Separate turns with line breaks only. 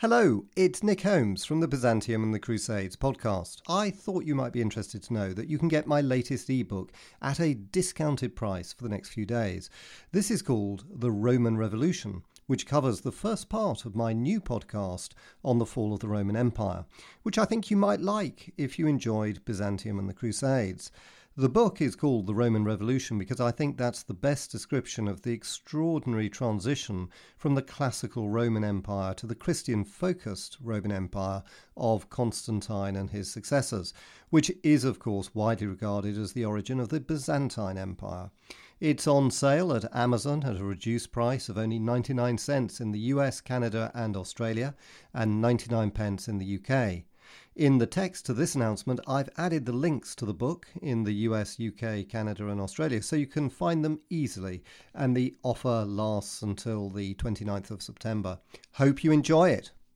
Hello, it's Nick Holmes from the Byzantium and the Crusades podcast. I thought you might be interested to know that you can get my latest ebook at a discounted price for the next few days. This is called The Roman Revolution, which covers the first part of my new podcast on the fall of the Roman Empire, which I think you might like if you enjoyed Byzantium and the Crusades. The book is called The Roman Revolution because I think that's the best description of the extraordinary transition from the classical Roman Empire to the Christian focused Roman Empire of Constantine and his successors, which is, of course, widely regarded as the origin of the Byzantine Empire. It's on sale at Amazon at a reduced price of only 99 cents in the US, Canada, and Australia, and 99 pence in the UK. In the text to this announcement, I've added the links to the book in the US, UK, Canada, and Australia so you can find them easily. And the offer lasts until the 29th of September. Hope you enjoy it.